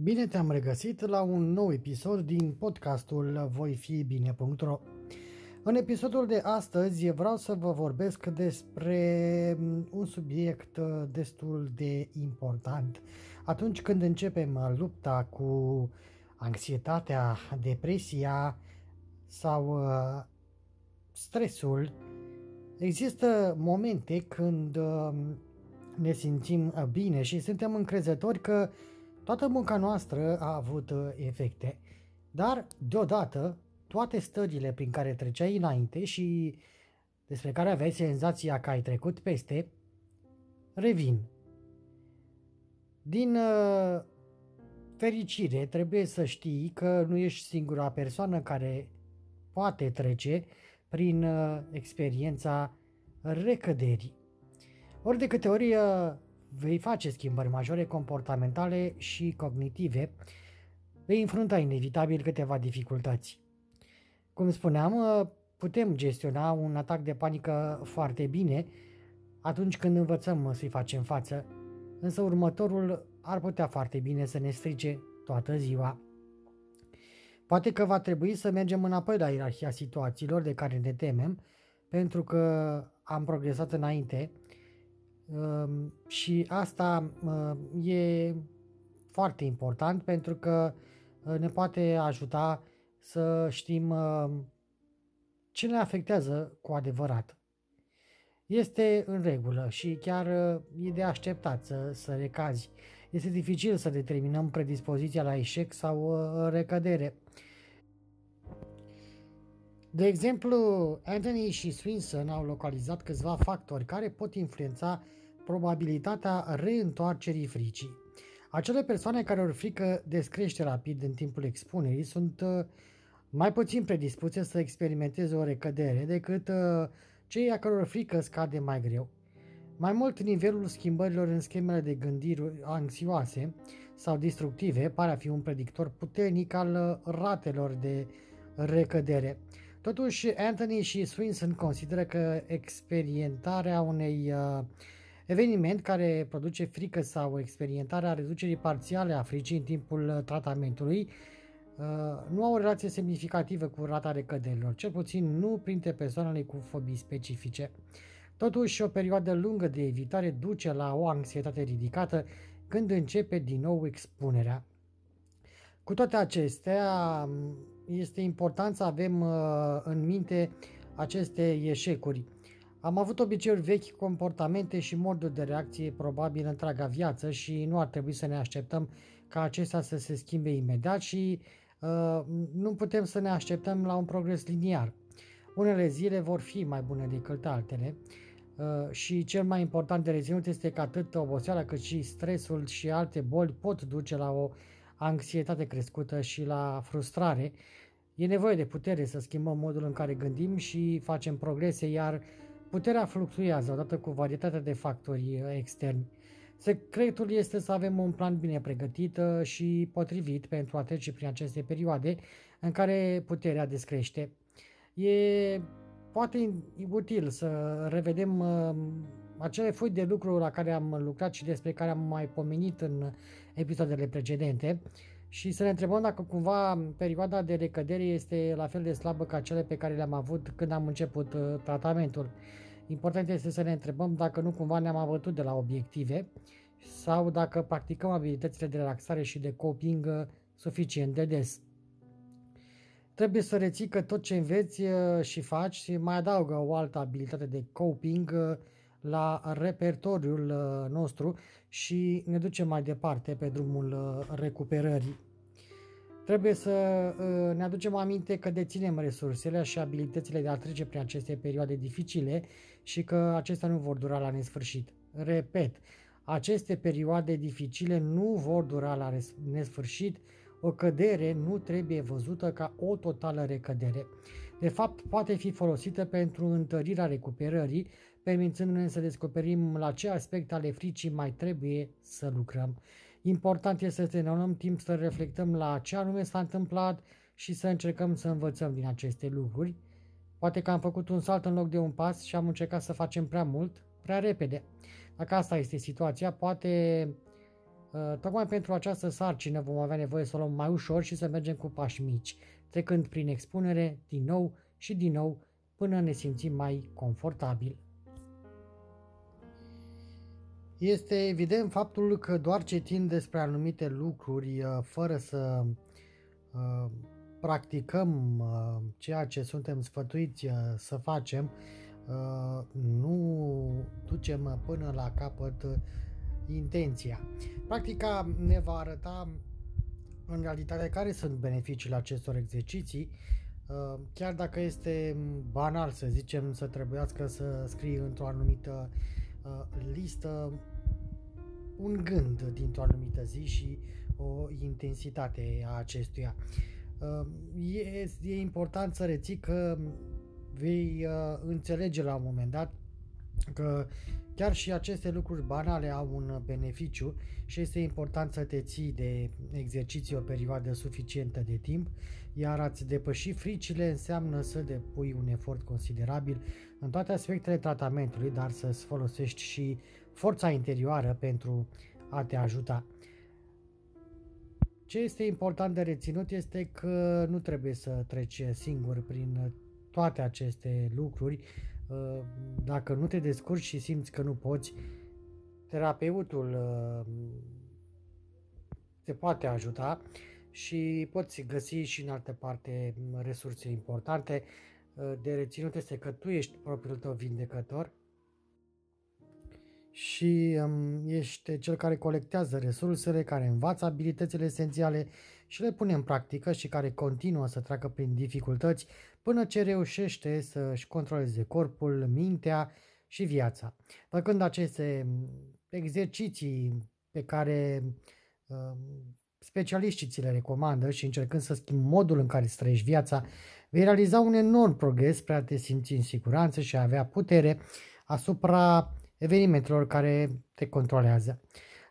Bine te-am regăsit la un nou episod din podcastul voifibine.ro În episodul de astăzi vreau să vă vorbesc despre un subiect destul de important. Atunci când începem lupta cu anxietatea, depresia sau uh, stresul, există momente când uh, ne simțim bine și suntem încrezători că Toată munca noastră a avut uh, efecte, dar deodată toate stările prin care treceai înainte și despre care aveai senzația că ai trecut peste, revin. Din uh, fericire, trebuie să știi că nu ești singura persoană care poate trece prin uh, experiența recăderii. Ori de câte ori uh, vei face schimbări majore comportamentale și cognitive, vei înfrunta inevitabil câteva dificultăți. Cum spuneam, putem gestiona un atac de panică foarte bine atunci când învățăm să-i facem față, însă următorul ar putea foarte bine să ne strice toată ziua. Poate că va trebui să mergem înapoi la ierarhia situațiilor de care ne temem, pentru că am progresat înainte Ehm, și asta e foarte important pentru că uh, ne poate ajuta să știm uh, ce ne afectează cu adevărat. Este în regulă și chiar uh, e de așteptat să, să recazi. Este dificil să determinăm predispoziția la eșec sau recădere. De exemplu, Anthony și Swinson au localizat câțiva factori care pot influența probabilitatea reîntoarcerii fricii. Acele persoane care au frică descrește rapid în timpul expunerii sunt uh, mai puțin predispuse să experimenteze o recădere decât uh, cei a căror frică scade mai greu. Mai mult, nivelul schimbărilor în schemele de gândiri anxioase sau destructive pare a fi un predictor puternic al uh, ratelor de recădere. Totuși, Anthony și Swinson consideră că experimentarea unei uh, eveniment care produce frică sau experimentarea reducerii parțiale a fricii în timpul uh, tratamentului uh, nu au o relație semnificativă cu rata recăderilor, cel puțin nu printre persoanele cu fobii specifice. Totuși, o perioadă lungă de evitare duce la o anxietate ridicată când începe din nou expunerea. Cu toate acestea, este important să avem uh, în minte aceste eșecuri. Am avut obiceiuri vechi, comportamente și moduri de reacție probabil întreaga viață și nu ar trebui să ne așteptăm ca acestea să se schimbe imediat și uh, nu putem să ne așteptăm la un progres liniar. Unele zile vor fi mai bune decât altele uh, și cel mai important de reținut este că atât oboseala cât și stresul și alte boli pot duce la o anxietate crescută și la frustrare. E nevoie de putere să schimbăm modul în care gândim și facem progrese, iar Puterea fluctuează odată cu varietatea de factori uh, externi. Secretul este să avem un plan bine pregătit uh, și potrivit pentru a trece prin aceste perioade în care puterea descrește. E poate util să revedem uh, acele foi de lucru la care am lucrat și despre care am mai pomenit în episoadele precedente și să ne întrebăm dacă cumva perioada de recădere este la fel de slabă ca cele pe care le-am avut când am început uh, tratamentul. Important este să ne întrebăm dacă nu cumva ne-am abătut de la obiective sau dacă practicăm abilitățile de relaxare și de coping uh, suficient de des. Trebuie să reții că tot ce înveți uh, și faci mai adaugă o altă abilitate de coping uh, la repertoriul uh, nostru și ne duce mai departe pe drumul recuperării. Trebuie să ne aducem aminte că deținem resursele și abilitățile de a trece prin aceste perioade dificile și că acestea nu vor dura la nesfârșit. Repet, aceste perioade dificile nu vor dura la nesfârșit, o cădere nu trebuie văzută ca o totală recădere. De fapt, poate fi folosită pentru întărirea recuperării, permițându-ne să descoperim la ce aspect ale fricii mai trebuie să lucrăm. Important este să ne luăm timp să reflectăm la ce anume s-a întâmplat și să încercăm să învățăm din aceste lucruri. Poate că am făcut un salt în loc de un pas și am încercat să facem prea mult, prea repede. Dacă asta este situația, poate uh, tocmai pentru această sarcină vom avea nevoie să o luăm mai ușor și să mergem cu pași mici, trecând prin expunere din nou și din nou până ne simțim mai confortabil. Este evident faptul că doar citind despre anumite lucruri uh, fără să uh, practicăm uh, ceea ce suntem sfătuiți uh, să facem, uh, nu ducem până la capăt uh, intenția. Practica ne va arăta în realitate care sunt beneficiile acestor exerciții, uh, chiar dacă este banal să zicem să trebuiască să scrii într-o anumită uh, listă un gând dintr-o anumită zi și o intensitate a acestuia. E, e important să reții că vei uh, înțelege la un moment dat că chiar și aceste lucruri banale au un beneficiu și este important să te ții de exerciții o perioadă suficientă de timp, iar a-ți depăși fricile înseamnă să depui un efort considerabil în toate aspectele tratamentului, dar să-ți folosești și forța interioară pentru a te ajuta. Ce este important de reținut este că nu trebuie să treci singur prin toate aceste lucruri. Uh, dacă nu te descurci și simți că nu poți, terapeutul uh, te poate ajuta și poți găsi și în altă parte resurse importante. Uh, de reținut este că tu ești propriul tău vindecător și um, ești cel care colectează resursele, care învață abilitățile esențiale și le pune în practică și care continuă să treacă prin dificultăți până ce reușește să-și controleze corpul, mintea și viața. Făcând aceste exerciții pe care uh, specialiștii ți le recomandă și încercând să schimbi modul în care îți trăiești viața, vei realiza un enorm progres spre a te simți în siguranță și a avea putere asupra evenimentelor care te controlează.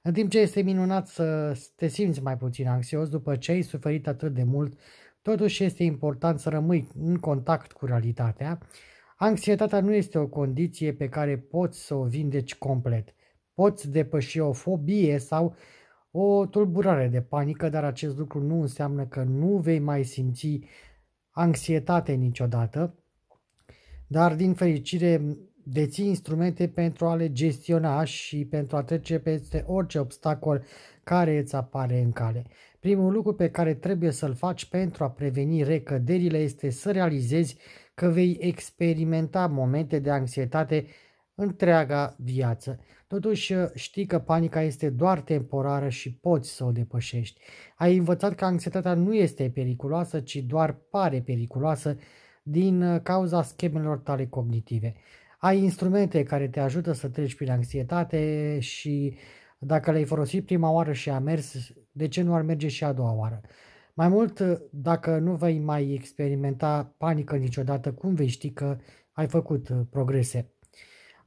În timp ce este minunat să te simți mai puțin anxios după ce ai suferit atât de mult, totuși este important să rămâi în contact cu realitatea. Anxietatea nu este o condiție pe care poți să o vindeci complet. Poți depăși o fobie sau o tulburare de panică, dar acest lucru nu înseamnă că nu vei mai simți anxietate niciodată. Dar, din fericire, deții instrumente pentru a le gestiona și pentru a trece peste orice obstacol care îți apare în cale. Primul lucru pe care trebuie să-l faci pentru a preveni recăderile este să realizezi că vei experimenta momente de anxietate întreaga viață. Totuși știi că panica este doar temporară și poți să o depășești. Ai învățat că anxietatea nu este periculoasă, ci doar pare periculoasă din cauza schemelor tale cognitive ai instrumente care te ajută să treci prin anxietate și dacă le-ai folosit prima oară și a mers, de ce nu ar merge și a doua oară? Mai mult, dacă nu vei mai experimenta panică niciodată, cum vei ști că ai făcut uh, progrese?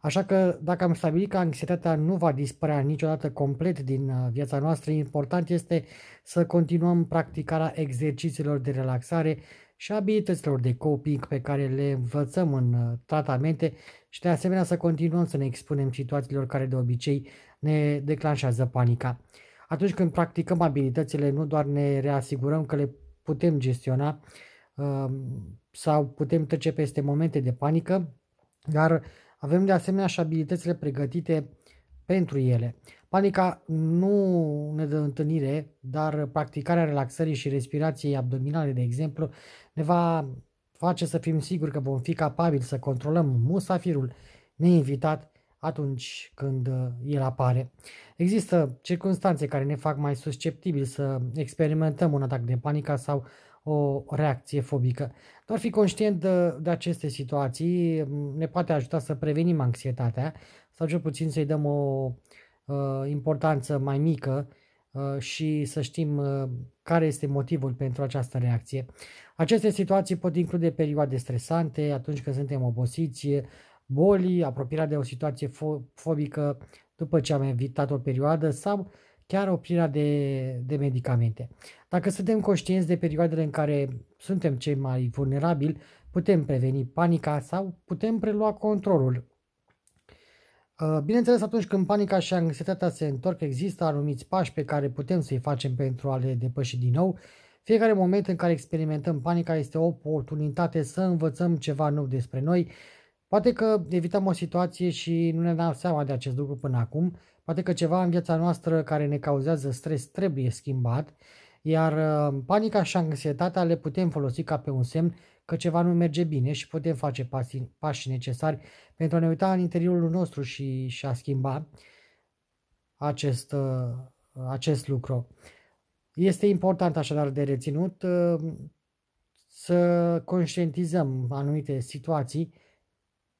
Așa că dacă am stabilit că anxietatea nu va dispărea niciodată complet din uh, viața noastră, important este să continuăm practicarea exercițiilor de relaxare și abilităților de coping pe care le învățăm în uh, tratamente și de asemenea să continuăm să ne expunem situațiilor care de obicei ne declanșează panica. Atunci când practicăm abilitățile, nu doar ne reasigurăm că le putem gestiona uh, sau putem trece peste momente de panică, dar avem de asemenea și abilitățile pregătite pentru ele. Panica nu ne dă întâlnire, dar practicarea relaxării și respirației abdominale, de exemplu, ne va face să fim siguri că vom fi capabili să controlăm musafirul neinvitat atunci când uh, el apare. Există circunstanțe care ne fac mai susceptibili să experimentăm un atac de panică sau o reacție fobică. Doar fi conștient de, de aceste situații ne poate ajuta să prevenim anxietatea sau cel puțin să-i dăm o uh, importanță mai mică uh, și să știm uh, care este motivul pentru această reacție. Aceste situații pot include perioade stresante, atunci când suntem obosiți, boli, apropierea de o situație fo- fobică după ce am evitat o perioadă sau chiar oprirea de, de medicamente. Dacă suntem conștienți de perioadele în care suntem cei mai vulnerabili, putem preveni panica sau putem prelua controlul. Uh, bineînțeles, atunci când panica și anxietatea se întorc, există anumiți pași pe care putem să-i facem pentru a le depăși din nou. Fiecare moment în care experimentăm panica este o oportunitate să învățăm ceva nou despre noi. Poate că evităm o situație și nu ne dăm seama de acest lucru până acum, Poate că ceva în viața noastră care ne cauzează stres trebuie schimbat, iar uh, panica și anxietatea le putem folosi ca pe un semn că ceva nu merge bine și putem face pași, pași necesari pentru a ne uita în interiorul nostru și, și a schimba acest, uh, acest lucru. Este important așadar de reținut uh, să conștientizăm anumite situații,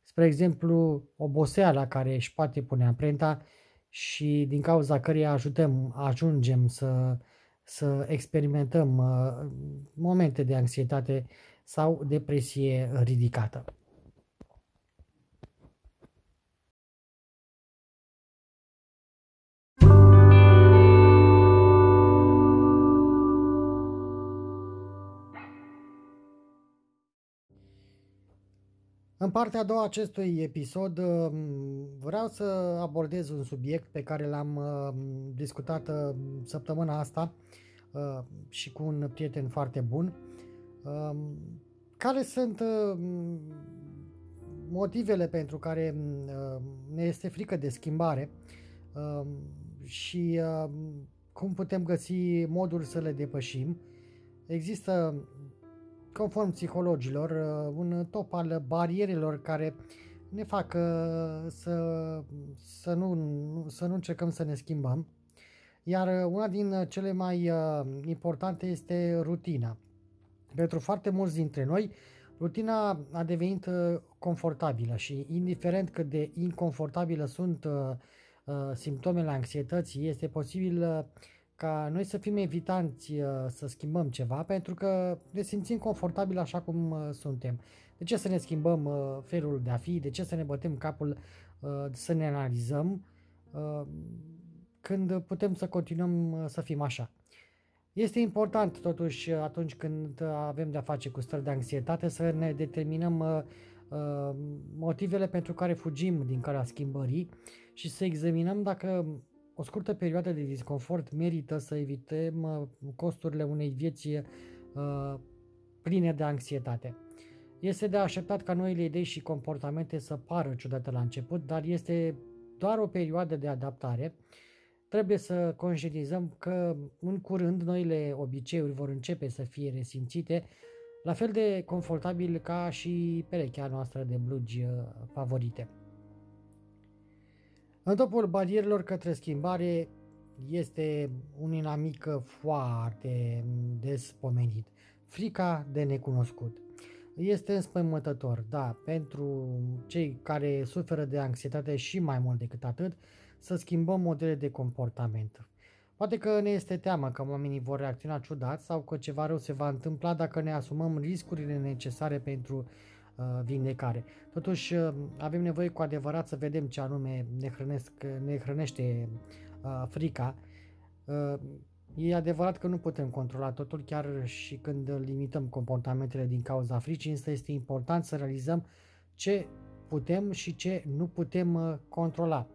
spre exemplu oboseala care își poate pune amprenta și din cauza căreia ajutăm, ajungem să, să experimentăm uh, momente de anxietate sau depresie ridicată. În partea a doua acestui episod um, vreau să abordez un subiect pe care l-am um, discutat um, săptămâna asta uh, și cu un prieten foarte bun. Care sunt motivele pentru care ne este frică de schimbare și cum putem găsi moduri să le depășim. Există conform psihologilor, uh, un top al barierelor care ne fac uh, să, să, nu, să nu încercăm să ne schimbăm. Iar uh, una din cele mai importante este rutina. Pentru foarte mulți dintre noi, rutina a devenit confortabilă și indiferent cât de inconfortabilă sunt simptomele anxietății, este posibil ca noi să fim evitanți uh, să schimbăm ceva pentru că ne simțim confortabil așa cum uh, suntem. De ce să ne schimbăm uh, felul de a fi? De ce să ne bătem capul să ne analizăm când putem să continuăm să fim așa? Este important totuși atunci când avem de-a face cu stări de anxietate să ne determinăm motivele pentru care fugim din calea schimbării și să examinăm dacă o scurtă perioadă de disconfort merită să evităm uh, costurile unei vieți uh, pline de anxietate. Este de așteptat ca noile idei și comportamente să pară ciudate la început, dar este doar o perioadă de adaptare. Trebuie să conștientizăm că în curând noile obiceiuri vor începe să fie resimțite, la fel de confortabil ca și perechea noastră de blugi uh, favorite. În topul barierelor către schimbare este un inamic foarte des pomenit. Frica de necunoscut. Este înspăimântător, da, pentru cei care suferă de anxietate și mai mult decât atât, să schimbăm modele de comportament. Poate că ne este teamă că oamenii vor reacționa ciudat sau că ceva rău se va întâmpla dacă ne asumăm riscurile necesare pentru Uh, vindecare. Totuși, uh, avem nevoie cu adevărat să vedem ce anume ne, hrănesc, ne hrănește uh, frica. E adevărat că nu putem controla totul chiar și când limităm comportamentele din cauza fricii, însă este important să realizăm ce putem și ce nu putem controla.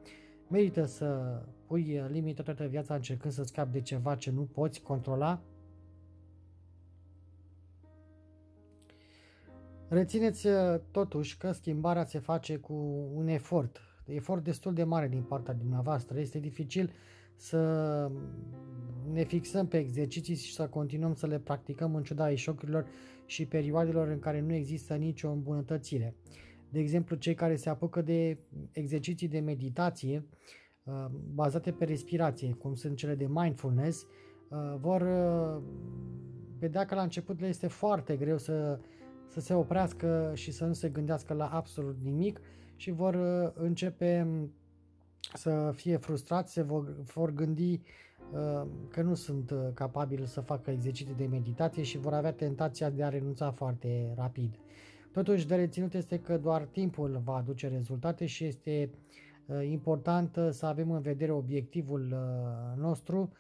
Merită să pui limite toată viața încercând să scapi de ceva ce nu poți controla Rețineți uh, totuși că schimbarea se face cu un efort. efort destul de mare din partea dumneavoastră. Este dificil să ne fixăm pe exerciții și să continuăm să le practicăm în ciuda eșocurilor și perioadelor în care nu există nicio îmbunătățire. De exemplu, cei care se apucă de exerciții de meditație uh, bazate pe respirație, cum sunt cele de mindfulness, uh, vor uh, vedea că la început le este foarte greu să, să se oprească și să nu se gândească la absolut nimic și vor începe să fie frustrați, se vor, vor gândi că nu sunt capabili să facă exerciții de meditație și vor avea tentația de a renunța foarte rapid. Totuși, de reținut este că doar timpul va aduce rezultate și este uh, important uh, să avem în vedere obiectivul uh, nostru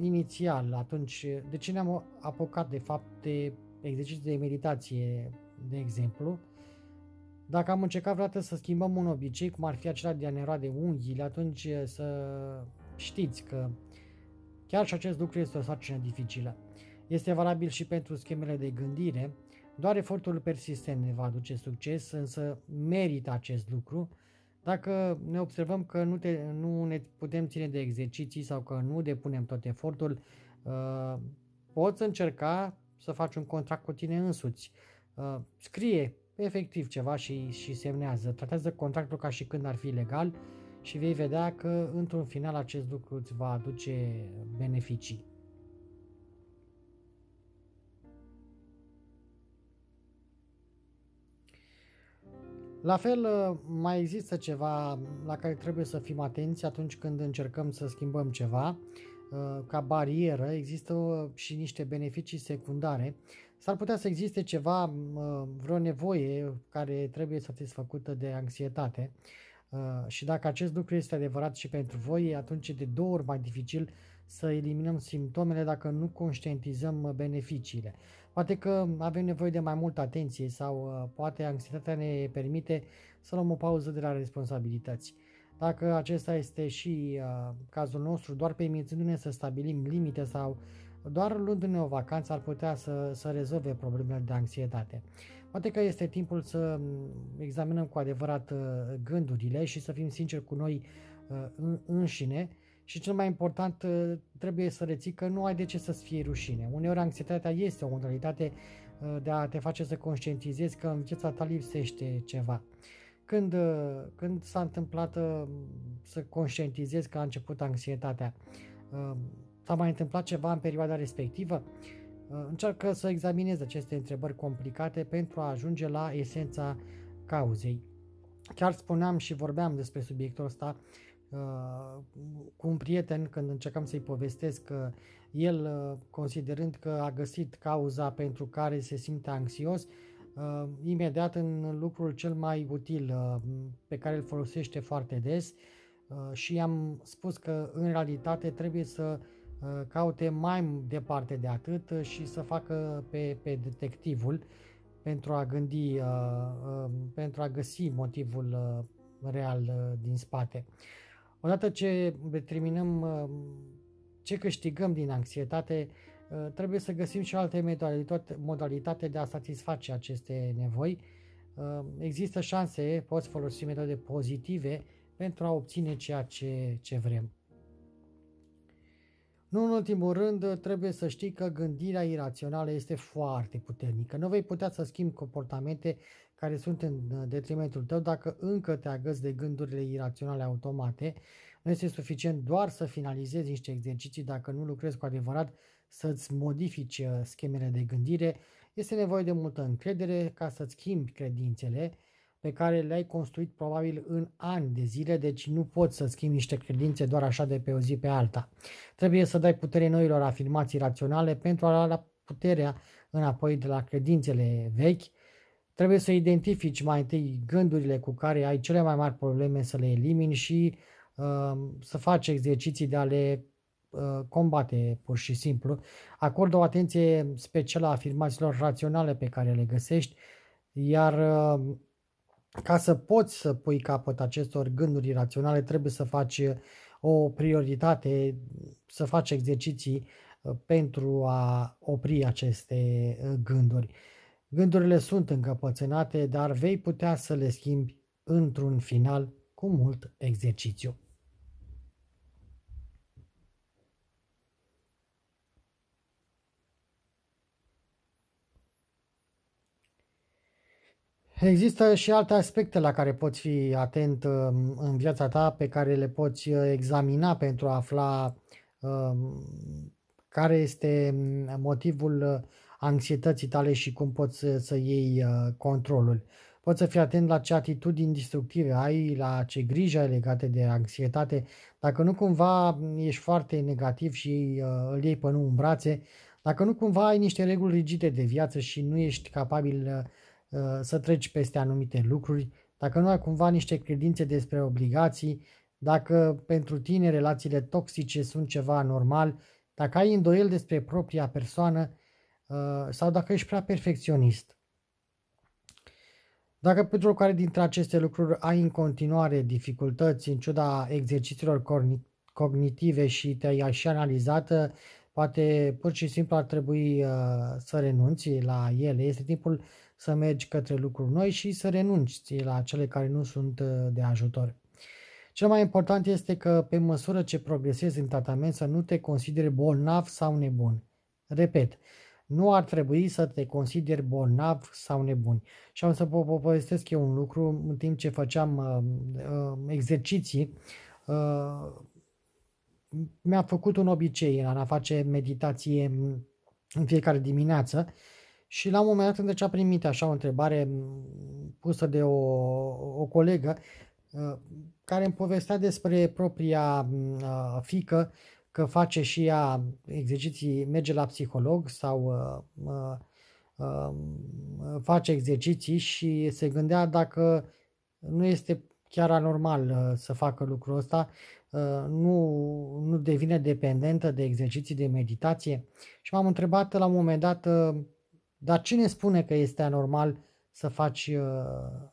inițial. Atunci, de ce ne-am apucat de fapt de exerciții de meditație, de exemplu? Dacă am încercat vreodată să schimbăm un obicei, cum ar fi acela de a ne roade unghiile, atunci să știți că chiar și acest lucru este o sarcină dificilă. Este valabil și pentru schemele de gândire, doar efortul persistent ne va aduce succes, însă merită acest lucru. Dacă ne observăm că nu, te, nu ne putem ține de exerciții sau că nu depunem tot efortul, uh, poți încerca să faci un contract cu tine însuți. Uh, scrie efectiv ceva și, și semnează. Tratează contractul ca și când ar fi legal și vei vedea că într-un final acest lucru îți va aduce beneficii. La fel, uh, mai există ceva la care trebuie să fim atenți atunci când încercăm să schimbăm ceva. Uh, ca barieră există și niște beneficii secundare. S-ar putea să existe ceva, uh, vreo nevoie care trebuie satisfăcută de anxietate. Și dacă acest lucru este adevărat și pentru voi, atunci e de două ori mai dificil să eliminăm simptomele dacă nu conștientizăm beneficiile. Poate că avem nevoie de mai multă atenție sau uh, poate anxietatea ne permite să luăm o pauză de la responsabilități. Dacă acesta este și uh, cazul nostru, doar permițându-ne să stabilim limite sau doar luându-ne o vacanță ar putea să, să rezolve problemele de anxietate. Poate că este timpul să mm, examinăm cu adevărat uh, gândurile și să fim sinceri cu noi uh, înșine și cel mai important, uh, trebuie să reții că nu ai de ce să-ți fie rușine. Uneori anxietatea este o modalitate uh, de a te face să conștientizezi că în viața ta lipsește ceva. Când, uh, când s-a întâmplat să conștientizezi că a început anxietatea, s-a mai întâmplat ceva în perioada respectivă? Încearcă să examinezi aceste întrebări complicate pentru a ajunge la esența cauzei. Chiar spuneam și vorbeam despre subiectul ăsta Uh, cu un prieten când încercam să-i povestesc că el, uh, considerând că a găsit cauza pentru care se simte anxios, uh, imediat în lucrul cel mai util pe care îl folosește foarte des și am spus că în realitate trebuie să caute mai departe de atât și să facă pe, pe detectivul pentru a gândi, pentru a găsi motivul real din spate. Odată ce determinăm uh, ce câștigăm din anxietate, uh, trebuie să găsim și alte modalitate, modalitate de a satisface aceste nevoi. Uh, există șanse, poți folosi metode pozitive pentru a obține ceea ce, ce vrem. Nu în ultimul rând, trebuie să știi că gândirea irațională este foarte puternică. Nu vei putea să schimbi comportamente care sunt în detrimentul tău dacă încă te agăți de gândurile iraționale automate. Nu este suficient doar să finalizezi niște exerciții dacă nu lucrezi cu adevărat să-ți modifici uh, schemele de gândire. Este nevoie de multă încredere ca să-ți schimbi credințele pe care le-ai construit probabil în ani de zile, deci nu poți să schimbi niște credințe doar așa de pe o zi pe alta. Trebuie să dai putere noilor afirmații raționale pentru a lua puterea înapoi de la credințele vechi. Trebuie să identifici mai întâi gândurile cu care ai cele mai mari probleme să le elimini și uh, să faci exerciții de a le uh, combate pur și simplu. Acordă o atenție specială afirmațiilor raționale pe care le găsești, iar uh, ca să poți să pui capăt acestor gânduri iraționale, trebuie să faci uh, o prioritate, să faci exerciții uh, pentru a opri aceste uh, gânduri. Gândurile sunt încăpățânate, dar vei putea să le schimbi într-un final cu cu mult exercițiu. Există și alte aspecte la care poți fi atent um, în viața ta, pe care le poți uh, examina pentru a afla um, care este um, motivul uh, anxietății tale și cum poți să, să iei uh, controlul. Poți să fii atent la ce atitudini destructive ai, la ce grijă ai legate de anxietate. Dacă nu cumva ești foarte negativ și îl iei pe nu în brațe, dacă nu cumva ai niște reguli rigide de viață și nu ești capabil Uh, să treci peste anumite lucruri, dacă nu ai cumva niște credințe despre obligații, dacă pentru tine relațiile toxice sunt ceva normal, dacă ai îndoiel despre propria persoană uh, sau dacă ești prea perfecționist. Dacă pentru care dintre aceste lucruri ai în continuare dificultăți în ciuda exercițiilor cognitive și te-ai și analizat, poate pur și simplu ar trebui uh, să renunți la ele. Este timpul să mergi către lucruri noi și să renunți la cele care nu sunt uh, de ajutor. Cel mai important este că pe măsură ce progresezi în tratament să nu te consideri bolnav sau nebun. Repet, nu ar trebui să te consideri bolnav sau nebun. Și am să vă povestesc eu un lucru în timp ce făceam uh, uh, exerciții. Uh, mi-a făcut un obicei în a face meditație în fiecare dimineață și la un moment dat, când a primit așa o întrebare pusă de o, o colegă uh, care îmi povestea despre propria uh, fică că face și ea exerciții, merge la psiholog sau uh, face exerciții și se gândea dacă nu este chiar anormal să facă lucrul ăsta, nu, nu devine dependentă de exerciții de meditație. Și m-am întrebat la un moment dat dar cine spune că este anormal să faci uh,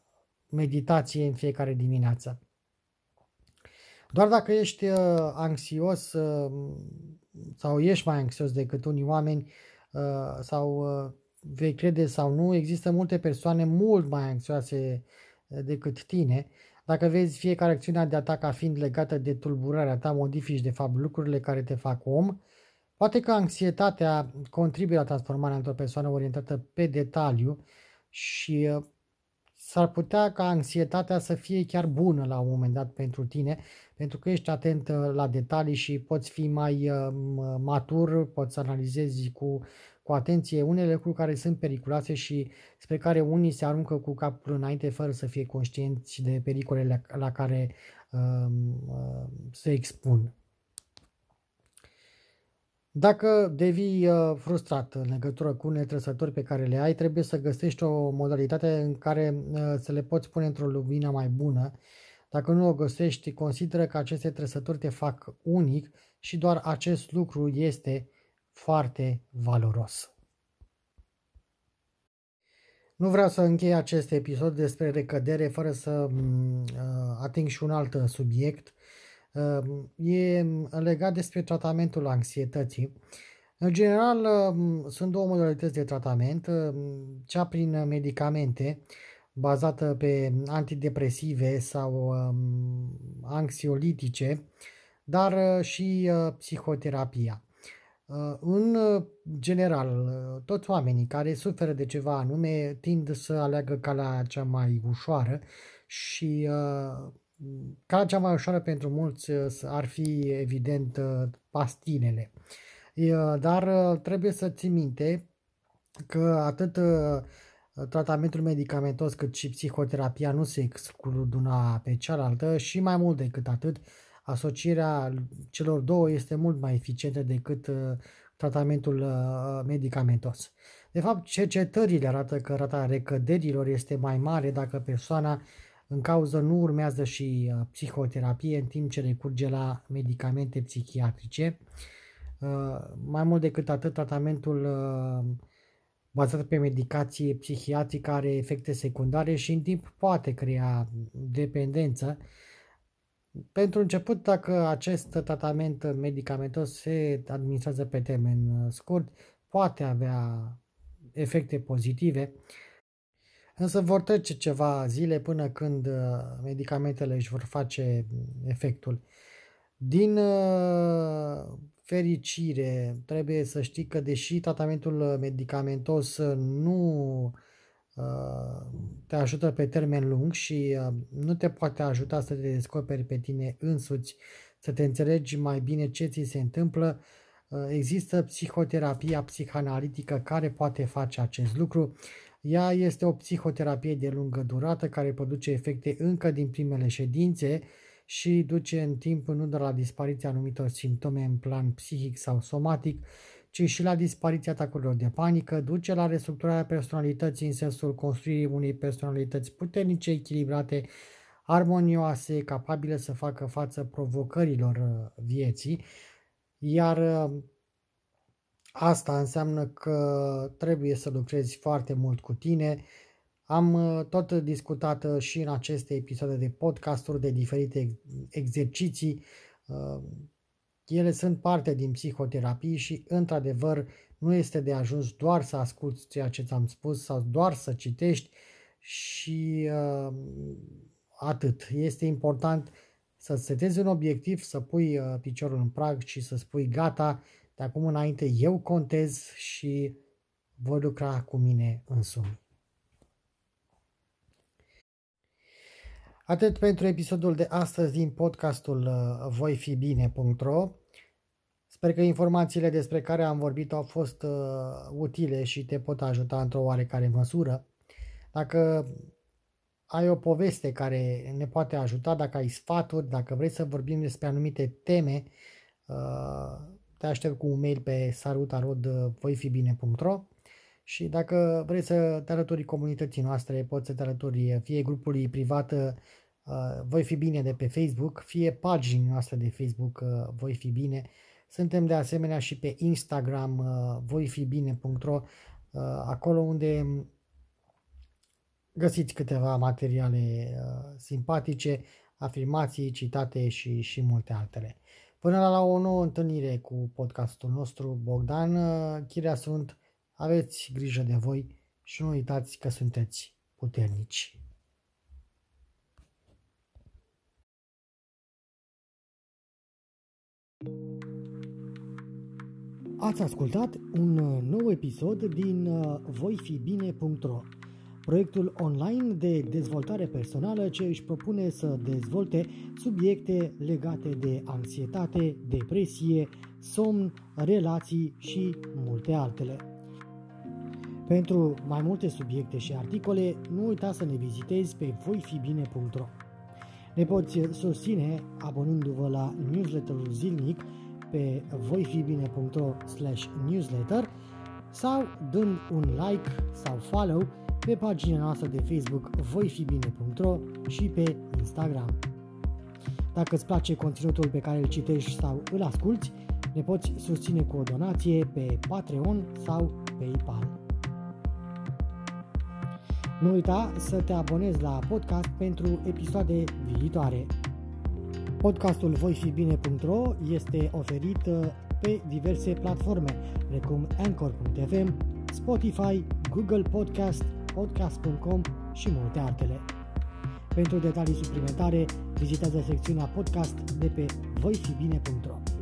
meditație în fiecare dimineață? Doar dacă ești uh, anxios uh, sau ești mai anxios decât unii oameni sau vei crede sau nu, există multe persoane mult mai anxioase decât tine. Dacă vezi fiecare acțiune de atac ca fiind legată de tulburarea ta, modifici de fapt lucrurile care te fac om Poate că anxietatea contribuie la transformarea într-o persoană orientată pe detaliu și uh, s-ar putea ca anxietatea să fie chiar bună la un moment dat pentru tine, pentru că ești atent uh, la detalii și poți fi mai uh, matur, poți să analizezi cu, cu atenție unele lucruri care sunt periculoase și spre care unii se aruncă cu capul înainte fără să fie conștienți de pericolele la care uh, uh, se expun. Dacă devii uh, frustrat în legătură cu unele trăsături pe care le ai, trebuie să găsești o modalitate în care uh, să le poți pune într-o lumină mai bună. Dacă nu o găsești, consideră că aceste trăsături te fac unic și doar acest lucru este foarte valoros. Nu vreau să închei acest episod despre recădere fără să mm, uh, ating și un alt subiect Ehm, e legat despre tratamentul anxietății. În general, ehm, sunt două modalități de tratament, ehm, cea prin medicamente, bazată pe antidepresive sau anxiolitice, dar și psihoterapia. În general, toți oamenii care suferă de ceva anume tind să aleagă calea cea mai ușoară și Calea cea mai ușoară pentru mulți uh, ar fi, evident, uh, pastilele. Dar uh, trebuie să ții minte că atât tratamentul medicamentos cât și psihoterapia nu se exclud una pe cealaltă și mai mult decât atât, asocierea celor două este mult mai eficientă decât tratamentul medicamentos. De fapt, cercetările arată că rata recăderilor este mai mare dacă persoana în cauză nu urmează și uh, psihoterapie în timp ce recurge la medicamente psihiatrice. Uh, mai mult decât atât, tratamentul uh, bazat pe medicație psihiatrică are efecte secundare și în timp poate crea dependență. Pentru început, dacă acest tratament medicamentos se administrează pe termen scurt, poate avea efecte pozitive, Însă vor trece ceva zile până când uh, medicamentele își vor face efectul. Din uh, fericire, trebuie să știi că deși tratamentul medicamentos nu te ajută pe termen lung și nu te poate ajuta să te descoperi pe tine însuți, să te înțelegi mai bine ce ți se întâmplă, există psihoterapia psihanalitică care poate face acest lucru. Ea este o psihoterapie de lungă durată care produce efecte încă din primele ședințe și duce în timp nu doar la dispariția anumitor simptome în plan psihic sau somatic, ci și la dispariția atacurilor de panică, duce la restructurarea personalității în sensul construirii unei personalități puternice, echilibrate, armonioase, capabile să facă față provocărilor uh, vieții, iar uh, asta înseamnă că trebuie să lucrezi foarte mult cu tine. Am uh, tot discutat și în aceste episoade de podcasturi de diferite exerciții ele sunt parte din psihoterapie și, într-adevăr, nu este de ajuns doar să asculți ceea ce ți-am spus sau doar să citești și uh, atât. Este important să setezi un obiectiv, să pui uh, piciorul în prag și să spui gata, de acum înainte eu contez și voi lucra cu mine însumi. Atât pentru episodul de astăzi din podcastul uh, voifibine.ro. Sper că informațiile despre care am vorbit au fost uh, utile și te pot ajuta într-o oarecare măsură. Dacă ai o poveste care ne poate ajuta, dacă ai sfaturi, dacă vrei să vorbim despre anumite teme, uh, te aștept cu un mail pe sarutarod.voifibine.ro și dacă vrei să te alături comunității noastre, poți să te alături fie grupului privat uh, Voi fi bine de pe Facebook, fie paginii noastre de Facebook uh, Voi fi bine, suntem de asemenea și pe Instagram uh, voifibine.ro uh, acolo unde găsiți câteva materiale uh, simpatice, afirmații, citate și, și multe altele. Până la o nouă întâlnire cu podcastul nostru, Bogdan Chirea sunt, aveți grijă de voi și nu uitați că sunteți puternici. Ați ascultat un uh, nou episod din uh, voifibine.ro, proiectul online de dezvoltare personală ce își propune să dezvolte subiecte legate de anxietate, depresie, somn, relații și multe altele. Pentru mai multe subiecte și articole, nu uita să ne vizitezi pe voifibine.ro. Ne poți susține abonându-vă la newsletterul zilnic pe voifibine.ro newsletter sau dând un like sau follow pe pagina noastră de Facebook voifibine.ro și pe Instagram. Dacă îți place conținutul pe care îl citești sau îl asculti, ne poți susține cu o donație pe Patreon sau PayPal. Nu uita să te abonezi la podcast pentru episoade viitoare. Podcastul voifibine.ro este oferit uh, pe diverse platforme, precum Anchor.fm, Spotify, Google Podcast, Podcast.com și multe altele. Pentru detalii suplimentare, vizitează secțiunea podcast de pe voifibine.ro.